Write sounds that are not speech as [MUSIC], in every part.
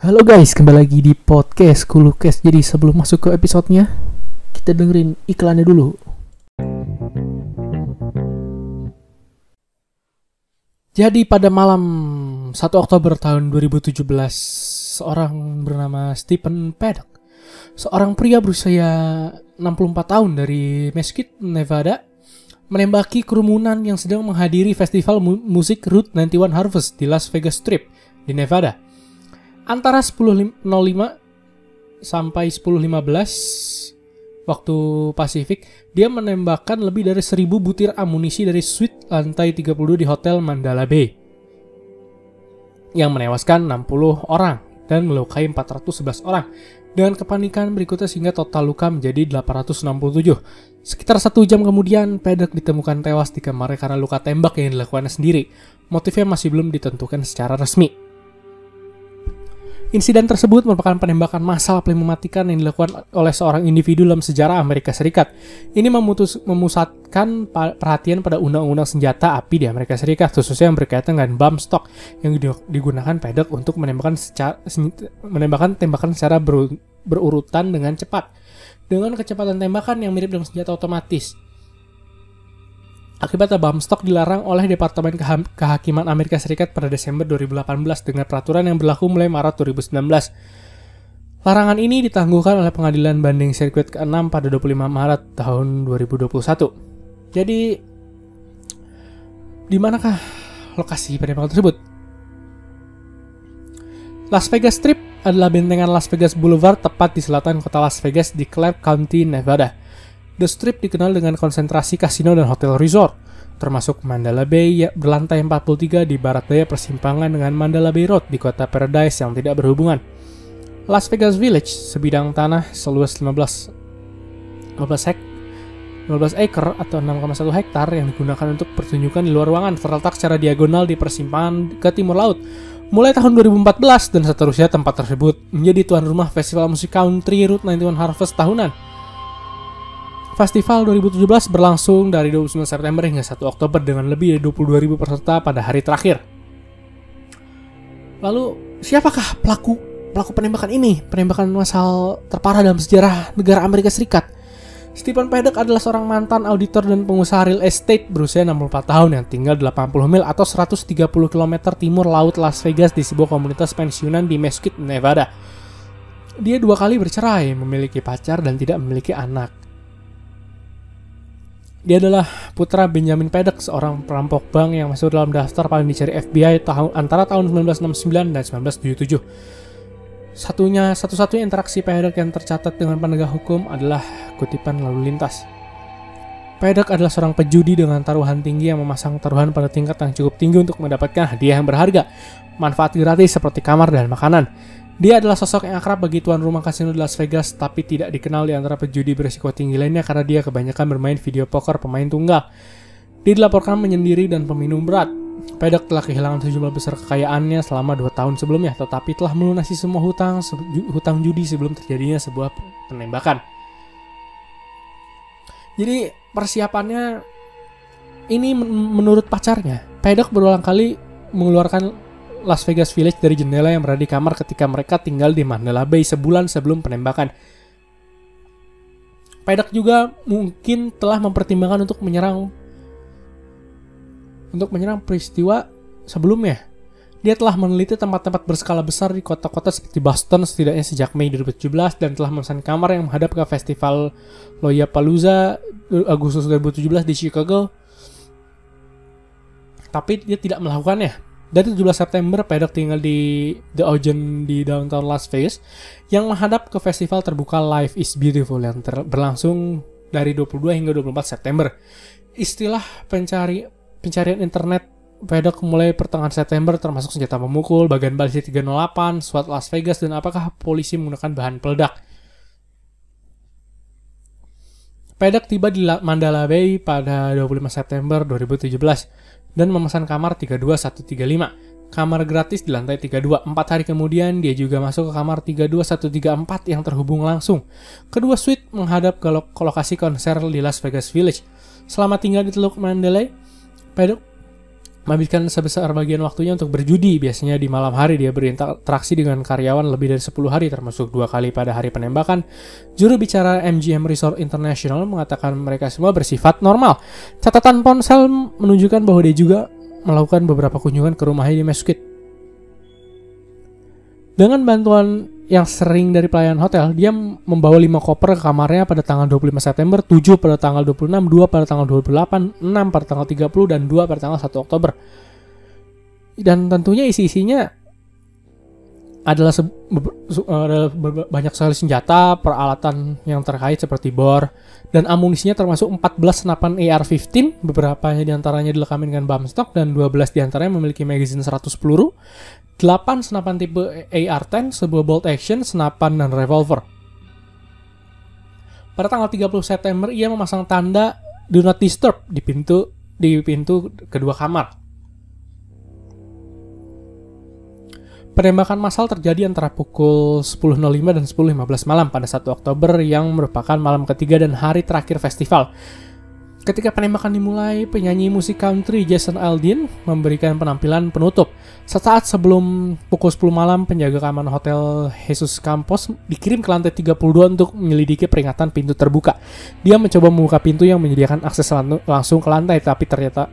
Halo guys, kembali lagi di podcast Kulukes. Jadi sebelum masuk ke episodenya, kita dengerin iklannya dulu. Jadi pada malam 1 Oktober tahun 2017, seorang bernama Stephen Paddock, seorang pria berusia 64 tahun dari Mesquite, Nevada, menembaki kerumunan yang sedang menghadiri festival mu- musik Route 91 Harvest di Las Vegas Strip di Nevada. Antara 10.05 sampai 10.15 waktu Pasifik, dia menembakkan lebih dari 1000 butir amunisi dari suite lantai 32 di Hotel Mandala Bay yang menewaskan 60 orang dan melukai 411 orang. Dengan kepanikan berikutnya sehingga total luka menjadi 867. Sekitar satu jam kemudian, Pedek ditemukan tewas di kamarnya karena luka tembak yang dilakukannya sendiri. Motifnya masih belum ditentukan secara resmi. Insiden tersebut merupakan penembakan massal paling mematikan yang dilakukan oleh seorang individu dalam sejarah Amerika Serikat. Ini memutus, memusatkan perhatian pada undang-undang senjata api di Amerika Serikat, khususnya yang berkaitan dengan bump stock yang di- digunakan pedok untuk menembakkan secara, menembakkan tembakan secara beru- berurutan dengan cepat, dengan kecepatan tembakan yang mirip dengan senjata otomatis. Akibatnya bump stock dilarang oleh Departemen Keha- Kehakiman Amerika Serikat pada Desember 2018 dengan peraturan yang berlaku mulai Maret 2019. Larangan ini ditangguhkan oleh Pengadilan Banding Sirkuit ke-6 pada 25 Maret tahun 2021. Jadi, di manakah lokasi penembakan tersebut? Las Vegas Strip adalah bentengan Las Vegas Boulevard tepat di selatan kota Las Vegas di Clark County, Nevada. The Strip dikenal dengan konsentrasi kasino dan hotel resort, termasuk Mandala Bay yang berlantai 43 di barat daya persimpangan dengan Mandala Bay Road di kota Paradise yang tidak berhubungan. Las Vegas Village, sebidang tanah seluas 15 15 hek 15 acre atau 6,1 hektar yang digunakan untuk pertunjukan di luar ruangan terletak secara diagonal di persimpangan ke timur laut. Mulai tahun 2014 dan seterusnya tempat tersebut menjadi tuan rumah festival musik country Route 91 Harvest tahunan. Festival 2017 berlangsung dari 29 September hingga 1 Oktober dengan lebih dari 22.000 peserta pada hari terakhir. Lalu, siapakah pelaku pelaku penembakan ini? Penembakan massal terparah dalam sejarah negara Amerika Serikat. Stephen Paddock adalah seorang mantan auditor dan pengusaha real estate berusia 64 tahun yang tinggal 80 mil atau 130 km timur laut Las Vegas di sebuah komunitas pensiunan di Mesquite, Nevada. Dia dua kali bercerai, memiliki pacar dan tidak memiliki anak. Dia adalah putra Benjamin Paddock, seorang perampok bank yang masuk dalam daftar paling dicari FBI tahun antara tahun 1969 dan 1977. Satunya satu-satunya interaksi Paddock yang tercatat dengan penegak hukum adalah kutipan lalu lintas. Paddock adalah seorang pejudi dengan taruhan tinggi yang memasang taruhan pada tingkat yang cukup tinggi untuk mendapatkan hadiah yang berharga, manfaat gratis seperti kamar dan makanan. Dia adalah sosok yang akrab bagi tuan rumah kasino di Las Vegas, tapi tidak dikenal di antara pejudi berisiko tinggi lainnya karena dia kebanyakan bermain video poker pemain tunggal. Dia dilaporkan menyendiri dan peminum berat. Pedok telah kehilangan sejumlah besar kekayaannya selama 2 tahun sebelumnya, tetapi telah melunasi semua hutang hutang judi sebelum terjadinya sebuah penembakan. Jadi persiapannya ini men- menurut pacarnya, Pedok berulang kali mengeluarkan Las Vegas Village dari jendela yang berada di kamar ketika mereka tinggal di Mandela Bay sebulan sebelum penembakan. Pedok juga mungkin telah mempertimbangkan untuk menyerang untuk menyerang peristiwa sebelumnya. Dia telah meneliti tempat-tempat berskala besar di kota-kota seperti Boston setidaknya sejak Mei 2017 dan telah memesan kamar yang menghadap ke festival Lollapalooza Agustus 2017 di Chicago. Tapi dia tidak melakukannya. Dari 17 September, Pedok tinggal di The Ocean di downtown Las Vegas yang menghadap ke festival terbuka Life is Beautiful yang berlangsung dari 22 hingga 24 September. Istilah pencari pencarian internet Pedok mulai pertengahan September termasuk senjata memukul, bagian balistik 308, SWAT Las Vegas, dan apakah polisi menggunakan bahan peledak. Pedok tiba di La- Mandala Bay pada 25 September 2017 dan memesan kamar 32135. Kamar gratis di lantai 32. Empat hari kemudian, dia juga masuk ke kamar 32134 yang terhubung langsung. Kedua suite menghadap ke, lo- ke lokasi konser di Las Vegas Village. Selama tinggal di Teluk Mandalay, Pedok menghabiskan sebesar bagian waktunya untuk berjudi. Biasanya di malam hari dia berinteraksi dengan karyawan lebih dari 10 hari termasuk dua kali pada hari penembakan. Juru bicara MGM Resort International mengatakan mereka semua bersifat normal. Catatan ponsel menunjukkan bahwa dia juga melakukan beberapa kunjungan ke rumahnya di Mesquite. Dengan bantuan yang sering dari pelayan hotel, dia membawa 5 koper ke kamarnya pada tanggal 25 September, 7 pada tanggal 26, 2 pada tanggal 28, 6 pada tanggal 30, dan 2 pada tanggal 1 Oktober. Dan tentunya isi-isinya adalah, adalah banyak sekali senjata, peralatan yang terkait seperti bor, dan amunisinya termasuk 14 senapan AR-15, beberapa di antaranya dilengkapi dengan bump stock, dan 12 di antaranya memiliki magazine 100 peluru, 8 senapan tipe AR-10, sebuah bolt action, senapan, dan revolver. Pada tanggal 30 September, ia memasang tanda Do Not Disturb di pintu di pintu kedua kamar. Penembakan massal terjadi antara pukul 10.05 dan 10.15 malam pada 1 Oktober yang merupakan malam ketiga dan hari terakhir festival. Ketika penembakan dimulai, penyanyi musik country Jason Aldean memberikan penampilan penutup. Sesaat sebelum pukul 10 malam, penjaga keamanan hotel Jesus Campos dikirim ke lantai 32 untuk menyelidiki peringatan pintu terbuka. Dia mencoba membuka pintu yang menyediakan akses langsung ke lantai, tapi ternyata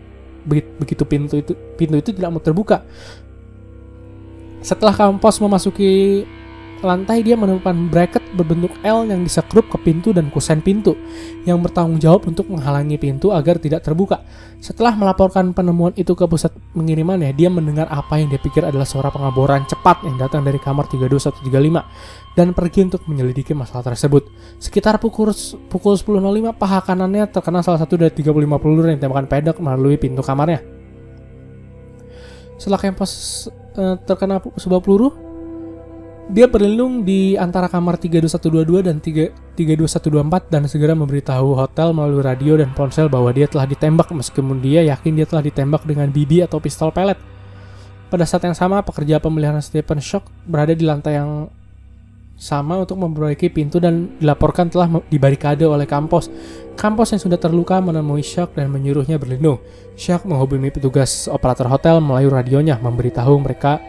begitu pintu itu pintu itu tidak mau terbuka. Setelah Campos memasuki lantai dia menemukan bracket berbentuk L yang disekrup ke pintu dan kusen pintu yang bertanggung jawab untuk menghalangi pintu agar tidak terbuka. Setelah melaporkan penemuan itu ke pusat pengirimannya, dia mendengar apa yang dia pikir adalah suara pengaboran cepat yang datang dari kamar 32135 dan pergi untuk menyelidiki masalah tersebut. Sekitar pukul pukul 10.05 paha kanannya terkena salah satu dari 35 peluru yang ditembakkan pedok melalui pintu kamarnya. Setelah Kempos uh, terkena sebuah peluru, dia berlindung di antara kamar 32122 dan 32124 dan segera memberitahu hotel melalui radio dan ponsel bahwa dia telah ditembak meskipun dia yakin dia telah ditembak dengan BB atau pistol pelet. Pada saat yang sama, pekerja pemeliharaan Stephen Shock berada di lantai yang sama untuk memperbaiki pintu dan dilaporkan telah dibarikade oleh kampus. Kampus yang sudah terluka menemui Shock dan menyuruhnya berlindung. Shock menghubungi petugas operator hotel melalui radionya memberitahu mereka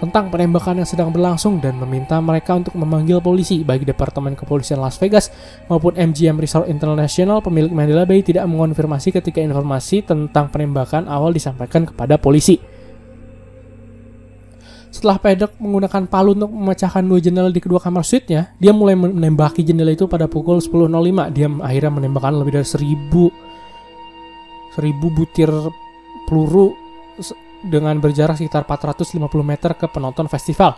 tentang penembakan yang sedang berlangsung dan meminta mereka untuk memanggil polisi baik Departemen Kepolisian Las Vegas maupun MGM Resort International pemilik Mandela Bay tidak mengonfirmasi ketika informasi tentang penembakan awal disampaikan kepada polisi. Setelah Pedok menggunakan palu untuk memecahkan dua jendela di kedua kamar suite-nya, dia mulai menembaki jendela itu pada pukul 10.05. Dia akhirnya menembakkan lebih dari seribu seribu butir peluru dengan berjarak sekitar 450 meter ke penonton festival.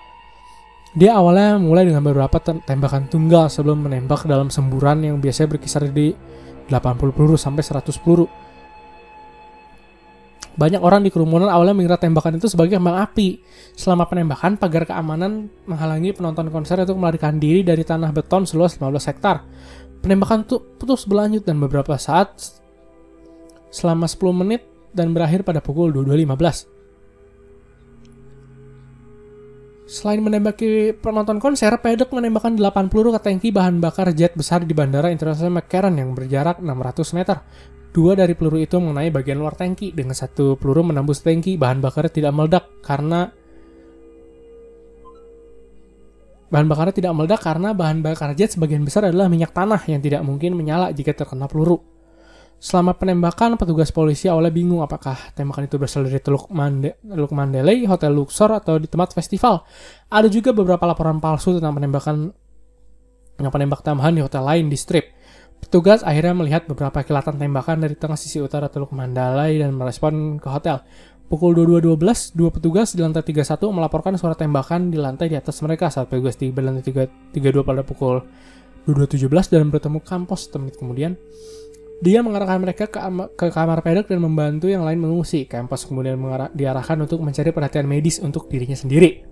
Dia awalnya mulai dengan beberapa tembakan tunggal sebelum menembak dalam semburan yang biasanya berkisar di 80 peluru sampai 100 peluru. Banyak orang di kerumunan awalnya mengira tembakan itu sebagai kembang api. Selama penembakan, pagar keamanan menghalangi penonton konser untuk melarikan diri dari tanah beton seluas 15 hektar. Penembakan itu putus berlanjut dan beberapa saat selama 10 menit dan berakhir pada pukul 22.15. Selain menembaki penonton konser, Pedok menembakkan 8 peluru ke tangki bahan bakar jet besar di Bandara Internasional McCarran yang berjarak 600 meter. Dua dari peluru itu mengenai bagian luar tangki, dengan satu peluru menembus tangki, bahan bakar tidak meledak karena bahan bakarnya tidak meledak karena bahan bakar jet sebagian besar adalah minyak tanah yang tidak mungkin menyala jika terkena peluru. Selama penembakan, petugas polisi awalnya bingung apakah tembakan itu berasal dari Teluk, Mande Teluk Mandalay, Hotel Luxor, atau di tempat festival. Ada juga beberapa laporan palsu tentang penembakan yang penembak tambahan di hotel lain di Strip. Petugas akhirnya melihat beberapa kilatan tembakan dari tengah sisi utara Teluk Mandalay dan merespon ke hotel. Pukul 22.12, dua petugas di lantai 31 melaporkan suara tembakan di lantai di atas mereka saat petugas tiba di lantai 32 pada pukul 22.17 dan bertemu kampus menit kemudian. Dia mengarahkan mereka ke, ke kamar pedok dan membantu yang lain mengungsi. Kampus kemudian mengarah, diarahkan untuk mencari perhatian medis untuk dirinya sendiri.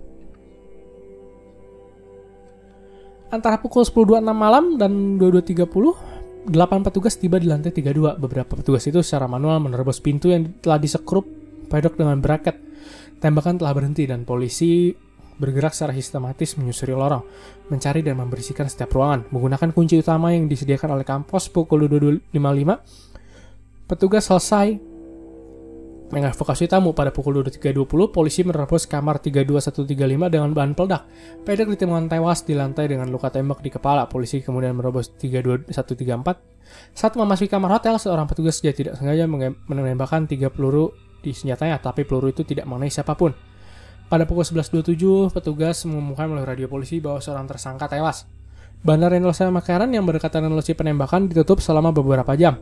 Antara pukul 10.26 malam dan 22.30, 8 petugas tiba di lantai 32. Beberapa petugas itu secara manual menerobos pintu yang telah disekrup pedok dengan bracket. Tembakan telah berhenti dan polisi bergerak secara sistematis menyusuri lorong, mencari dan membersihkan setiap ruangan. Menggunakan kunci utama yang disediakan oleh kampus pukul 22.55, petugas selesai Mengevokasi tamu pada pukul 23.20, polisi menerobos kamar 32135 dengan bahan peledak. Pedek ditemukan tewas di lantai dengan luka tembak di kepala. Polisi kemudian menerobos 32134. Saat memasuki kamar hotel, seorang petugas tidak sengaja menembakkan tiga peluru di senjatanya, tapi peluru itu tidak mengenai siapa pun. Pada pukul 11.27, petugas mengumumkan melalui radio polisi bahwa seorang tersangka tewas. Bandara Indonesia Makaran yang berdekatan dengan lokasi penembakan ditutup selama beberapa jam.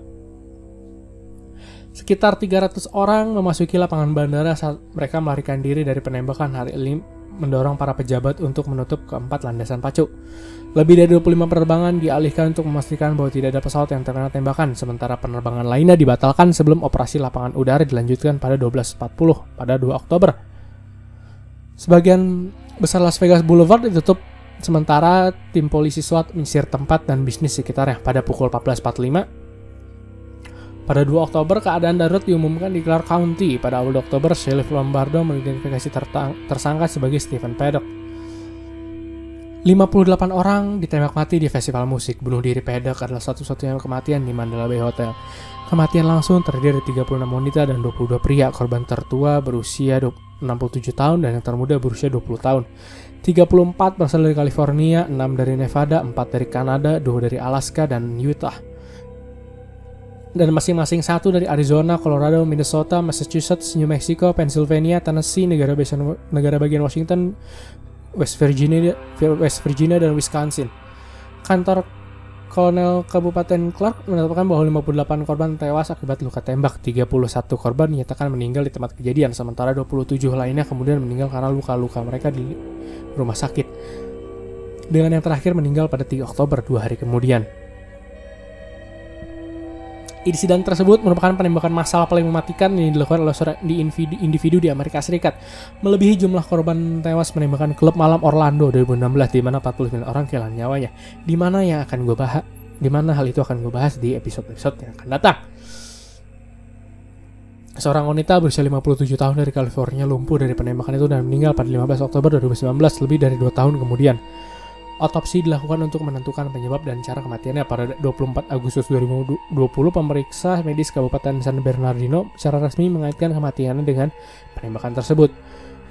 Sekitar 300 orang memasuki lapangan bandara saat mereka melarikan diri dari penembakan hari ini mendorong para pejabat untuk menutup keempat landasan pacu. Lebih dari 25 penerbangan dialihkan untuk memastikan bahwa tidak ada pesawat yang terkena tembakan, sementara penerbangan lainnya dibatalkan sebelum operasi lapangan udara dilanjutkan pada 12.40 pada 2 Oktober. Sebagian besar Las Vegas Boulevard ditutup sementara tim polisi SWAT menyisir tempat dan bisnis sekitarnya pada pukul 14.45 pada 2 Oktober, keadaan darurat diumumkan di Clark County. Pada awal Oktober, Sheriff Lombardo mengidentifikasi tersangka sebagai Stephen Paddock. 58 orang ditembak mati di festival musik. Bunuh diri Paddock adalah satu-satunya kematian di Mandela Bay Hotel. Kematian langsung terdiri dari 36 wanita dan 22 pria. Korban tertua berusia 67 tahun dan yang termuda berusia 20 tahun. 34 berasal dari California, 6 dari Nevada, 4 dari Kanada, 2 dari Alaska, dan Utah dan masing-masing satu dari Arizona, Colorado, Minnesota, Massachusetts, New Mexico, Pennsylvania, Tennessee, negara bagian, negara bagian Washington, West Virginia, West Virginia dan Wisconsin. Kantor Kolonel Kabupaten Clark menetapkan bahwa 58 korban tewas akibat luka tembak, 31 korban dinyatakan meninggal di tempat kejadian, sementara 27 lainnya kemudian meninggal karena luka-luka mereka di rumah sakit. Dengan yang terakhir meninggal pada 3 Oktober, dua hari kemudian. Insiden tersebut merupakan penembakan massal paling mematikan yang dilakukan oleh seorang di individu, individu di Amerika Serikat, melebihi jumlah korban tewas penembakan klub malam Orlando 2016 di mana 49 orang kehilangan nyawanya. Di mana yang akan gue bahas? Di mana hal itu akan gue bahas di episode-episode yang akan datang. Seorang wanita berusia 57 tahun dari California lumpuh dari penembakan itu dan meninggal pada 15 Oktober 2019, lebih dari 2 tahun kemudian. Otopsi dilakukan untuk menentukan penyebab dan cara kematiannya pada 24 Agustus 2020. Pemeriksa medis Kabupaten San Bernardino secara resmi mengaitkan kematiannya dengan penembakan tersebut.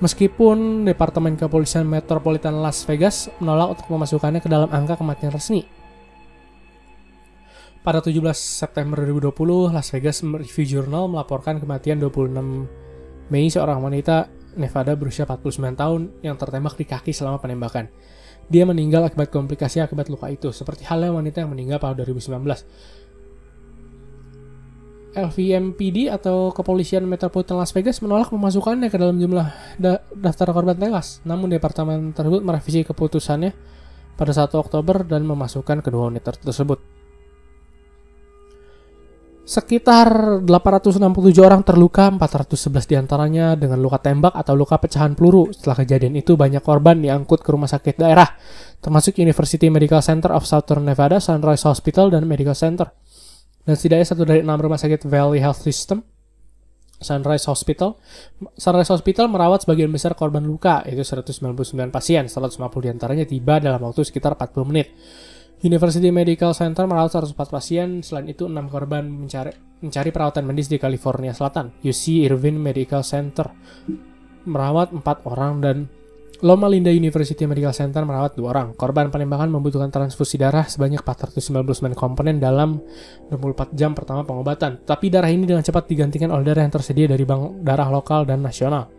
Meskipun Departemen Kepolisian Metropolitan Las Vegas menolak untuk memasukkannya ke dalam angka kematian resmi. Pada 17 September 2020, Las Vegas Review Journal melaporkan kematian 26 Mei seorang wanita Nevada berusia 49 tahun yang tertembak di kaki selama penembakan. Dia meninggal akibat komplikasi akibat luka itu, seperti halnya wanita yang meninggal pada 2019. LVMPD atau Kepolisian Metropolitan Las Vegas menolak memasukkannya ke dalam jumlah da daftar korban tewas. Namun departemen tersebut merevisi keputusannya pada 1 Oktober dan memasukkan kedua wanita tersebut. Sekitar 867 orang terluka, 411 di antaranya dengan luka tembak atau luka pecahan peluru. Setelah kejadian itu, banyak korban diangkut ke rumah sakit daerah, termasuk University Medical Center of Southern Nevada, Sunrise Hospital, dan Medical Center. Dan setidaknya satu dari enam rumah sakit Valley Health System, Sunrise Hospital. Sunrise Hospital merawat sebagian besar korban luka, yaitu 199 pasien, 150 di antaranya tiba dalam waktu sekitar 40 menit. University Medical Center merawat 104 pasien, selain itu 6 korban mencari, mencari perawatan medis di California Selatan. UC Irvine Medical Center merawat 4 orang dan Loma Linda University Medical Center merawat 2 orang. Korban penembakan membutuhkan transfusi darah sebanyak 499 komponen dalam 24 jam pertama pengobatan. Tapi darah ini dengan cepat digantikan oleh darah yang tersedia dari bank darah lokal dan nasional.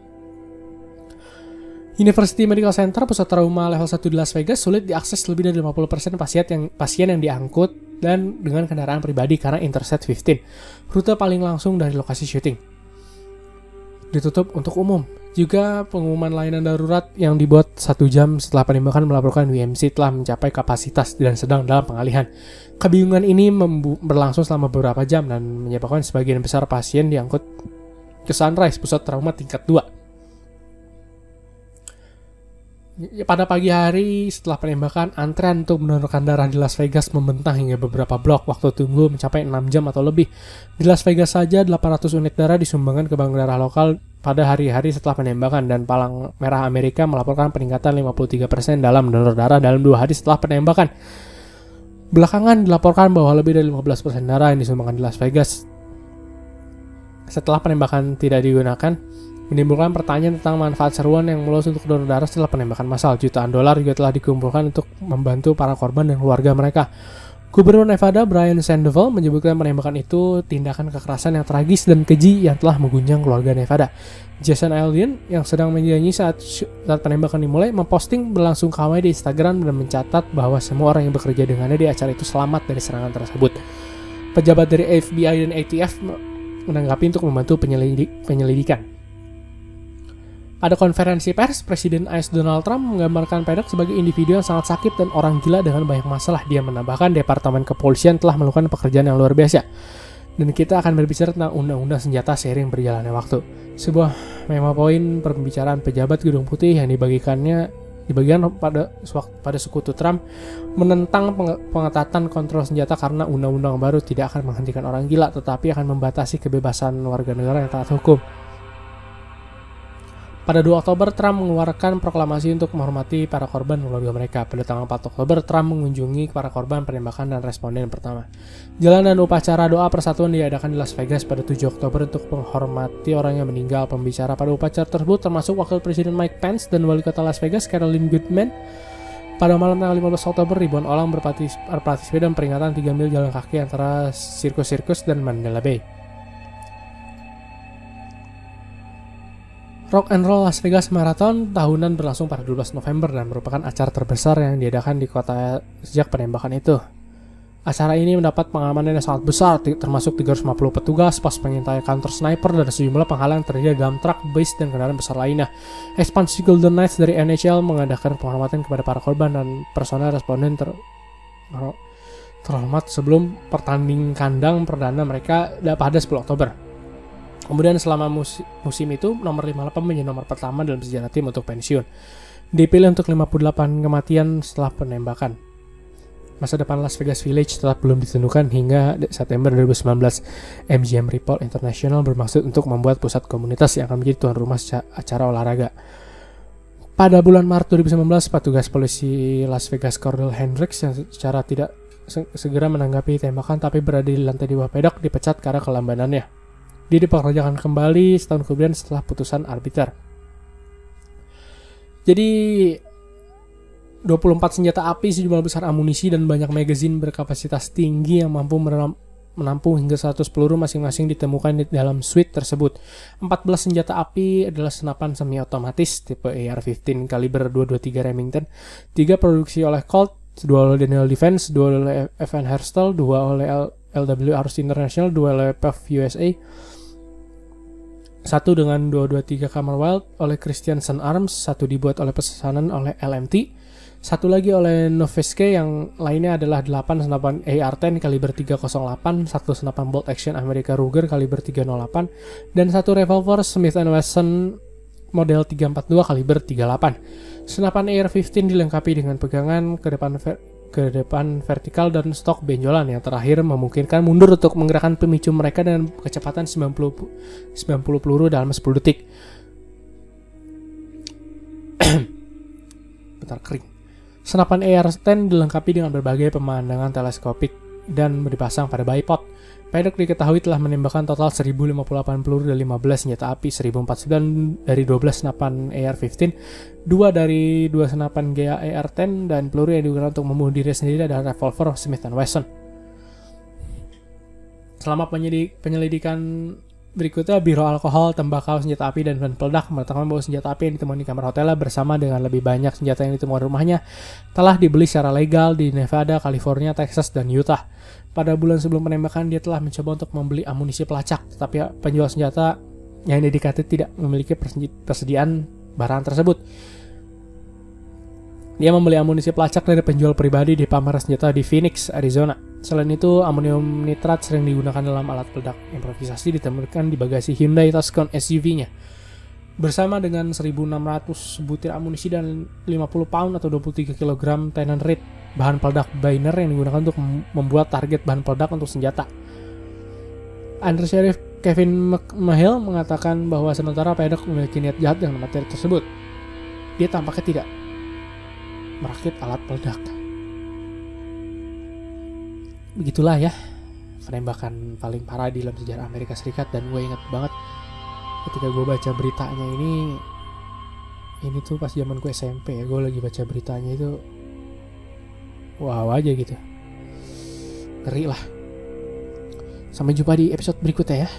University Medical Center, pusat trauma level 1 di Las Vegas, sulit diakses lebih dari 50% pasien yang pasien yang diangkut dan dengan kendaraan pribadi karena Interstate 15, rute paling langsung dari lokasi syuting. Ditutup untuk umum. Juga pengumuman layanan darurat yang dibuat satu jam setelah penembakan melaporkan WMC telah mencapai kapasitas dan sedang dalam pengalihan. Kebingungan ini berlangsung selama beberapa jam dan menyebabkan sebagian besar pasien diangkut ke Sunrise, pusat trauma tingkat 2 pada pagi hari setelah penembakan, antrean untuk mendonorkan darah di Las Vegas membentang hingga beberapa blok. Waktu tunggu mencapai 6 jam atau lebih. Di Las Vegas saja 800 unit darah disumbangkan ke bank darah lokal pada hari-hari setelah penembakan dan Palang Merah Amerika melaporkan peningkatan 53% dalam donor darah dalam dua hari setelah penembakan. Belakangan dilaporkan bahwa lebih dari 15% darah yang disumbangkan di Las Vegas setelah penembakan tidak digunakan, menimbulkan pertanyaan tentang manfaat seruan yang meluas untuk donor darah setelah penembakan massal. Jutaan dolar juga telah dikumpulkan untuk membantu para korban dan keluarga mereka. Gubernur Nevada Brian Sandoval menyebutkan penembakan itu tindakan kekerasan yang tragis dan keji yang telah mengguncang keluarga Nevada. Jason Aldean yang sedang menyanyi saat, saat penembakan dimulai memposting berlangsung kawai di Instagram dan mencatat bahwa semua orang yang bekerja dengannya di acara itu selamat dari serangan tersebut. Pejabat dari FBI dan ATF menanggapi untuk membantu penyelidik, penyelidikan. Pada konferensi pers, Presiden AS Donald Trump menggambarkan Paddock sebagai individu yang sangat sakit dan orang gila dengan banyak masalah. Dia menambahkan Departemen Kepolisian telah melakukan pekerjaan yang luar biasa. Dan kita akan berbicara tentang undang-undang senjata seiring berjalannya waktu. Sebuah memo poin pembicaraan pejabat Gedung Putih yang dibagikannya dibagikan pada pada sekutu Trump menentang pengetatan kontrol senjata karena undang-undang baru tidak akan menghentikan orang gila tetapi akan membatasi kebebasan warga negara yang taat hukum. Pada 2 Oktober, Trump mengeluarkan proklamasi untuk menghormati para korban keluarga mereka. Pada tanggal 4 Oktober, Trump mengunjungi para korban penembakan dan responden pertama. Jalan dan upacara doa persatuan diadakan di Las Vegas pada 7 Oktober untuk menghormati orang yang meninggal. Pembicara pada upacara tersebut termasuk Wakil Presiden Mike Pence dan Wali Kota Las Vegas, Carolyn Goodman. Pada malam tanggal 15 Oktober, ribuan orang berpartisipasi dan peringatan 3 mil jalan kaki antara sirkus-sirkus dan Mandela Bay. Rock and Roll Las Vegas Marathon tahunan berlangsung pada 12 November dan merupakan acara terbesar yang diadakan di kota sejak penembakan itu. Acara ini mendapat pengamanan yang sangat besar, termasuk 350 petugas, pos pengintai counter sniper, dan sejumlah penghalang terdiri dalam truk, base, dan kendaraan besar lainnya. Ekspansi Golden Knights dari NHL mengadakan penghormatan kepada para korban dan personel responden ter terhormat sebelum pertandingan kandang perdana mereka pada 10 Oktober. Kemudian selama musim, itu nomor 58 menjadi nomor pertama dalam sejarah tim untuk pensiun. Dipilih untuk 58 kematian setelah penembakan. Masa depan Las Vegas Village tetap belum ditentukan hingga September 2019. MGM Report International bermaksud untuk membuat pusat komunitas yang akan menjadi tuan rumah acara olahraga. Pada bulan Maret 2019, petugas polisi Las Vegas Cordell Hendricks yang secara tidak segera menanggapi tembakan tapi berada di lantai di bawah pedok dipecat karena kelambanannya. Dia dipekerjakan kembali setahun kemudian setelah putusan arbiter. Jadi 24 senjata api, sejumlah besar amunisi, dan banyak magazine berkapasitas tinggi yang mampu menampung hingga 100 peluru masing-masing ditemukan di dalam suite tersebut. 14 senjata api adalah senapan semi-otomatis tipe AR-15 kaliber 223 Remington, 3 produksi oleh Colt, 2 oleh Daniel Defense, 2 oleh FN Herstal, 2 oleh LW Arms International, 2 oleh PEF USA, satu dengan 223 Wild oleh Christiansen Arms, satu dibuat oleh pesanan oleh LMT, satu lagi oleh Noveske yang lainnya adalah 8 senapan AR-10 kaliber 308, satu senapan bolt action Amerika Ruger kaliber 308, dan satu revolver Smith Wesson model 342 kaliber 38. Senapan AR-15 dilengkapi dengan pegangan ke depan ke depan vertikal dan stok benjolan yang terakhir memungkinkan mundur untuk menggerakkan pemicu mereka dengan kecepatan 90 90 peluru dalam 10 detik. [CLEARS THROAT] Bentar kering. Senapan AR-10 dilengkapi dengan berbagai pemandangan teleskopik dan dipasang pada bipod Pedok diketahui telah menembakkan total 1058 peluru dari 15 senjata api, 1049 dari 12 senapan AR-15, 2 dari 2 senapan GA AR-10, dan peluru yang digunakan untuk membunuh diri sendiri adalah revolver Smith Wesson. Selama penyelidikan Berikutnya, Biro Alkohol, Tembakau, Senjata Api, dan Bahan Peledak mengatakan bahwa senjata api yang ditemukan di kamar hotelnya bersama dengan lebih banyak senjata yang ditemukan di rumahnya telah dibeli secara legal di Nevada, California, Texas, dan Utah. Pada bulan sebelum penembakan, dia telah mencoba untuk membeli amunisi pelacak, tetapi penjual senjata yang dedikated tidak memiliki persediaan barang tersebut. Dia membeli amunisi pelacak dari penjual pribadi di pameran senjata di Phoenix, Arizona. Selain itu, amonium nitrat sering digunakan dalam alat peledak improvisasi ditemukan di bagasi Hyundai Tucson SUV-nya. Bersama dengan 1.600 butir amunisi dan 50 pound atau 23 kg tenon bahan peledak biner yang digunakan untuk membuat target bahan peledak untuk senjata. Under Sheriff Kevin McMahill mengatakan bahwa sementara Pedok memiliki niat jahat dengan materi tersebut. Dia tampaknya tidak merakit alat peledak. Begitulah ya penembakan paling parah di dalam sejarah Amerika Serikat dan gue inget banget ketika gue baca beritanya ini ini tuh pas zaman gue SMP ya gue lagi baca beritanya itu wow aja gitu. Ngeri lah. Sampai jumpa di episode berikutnya ya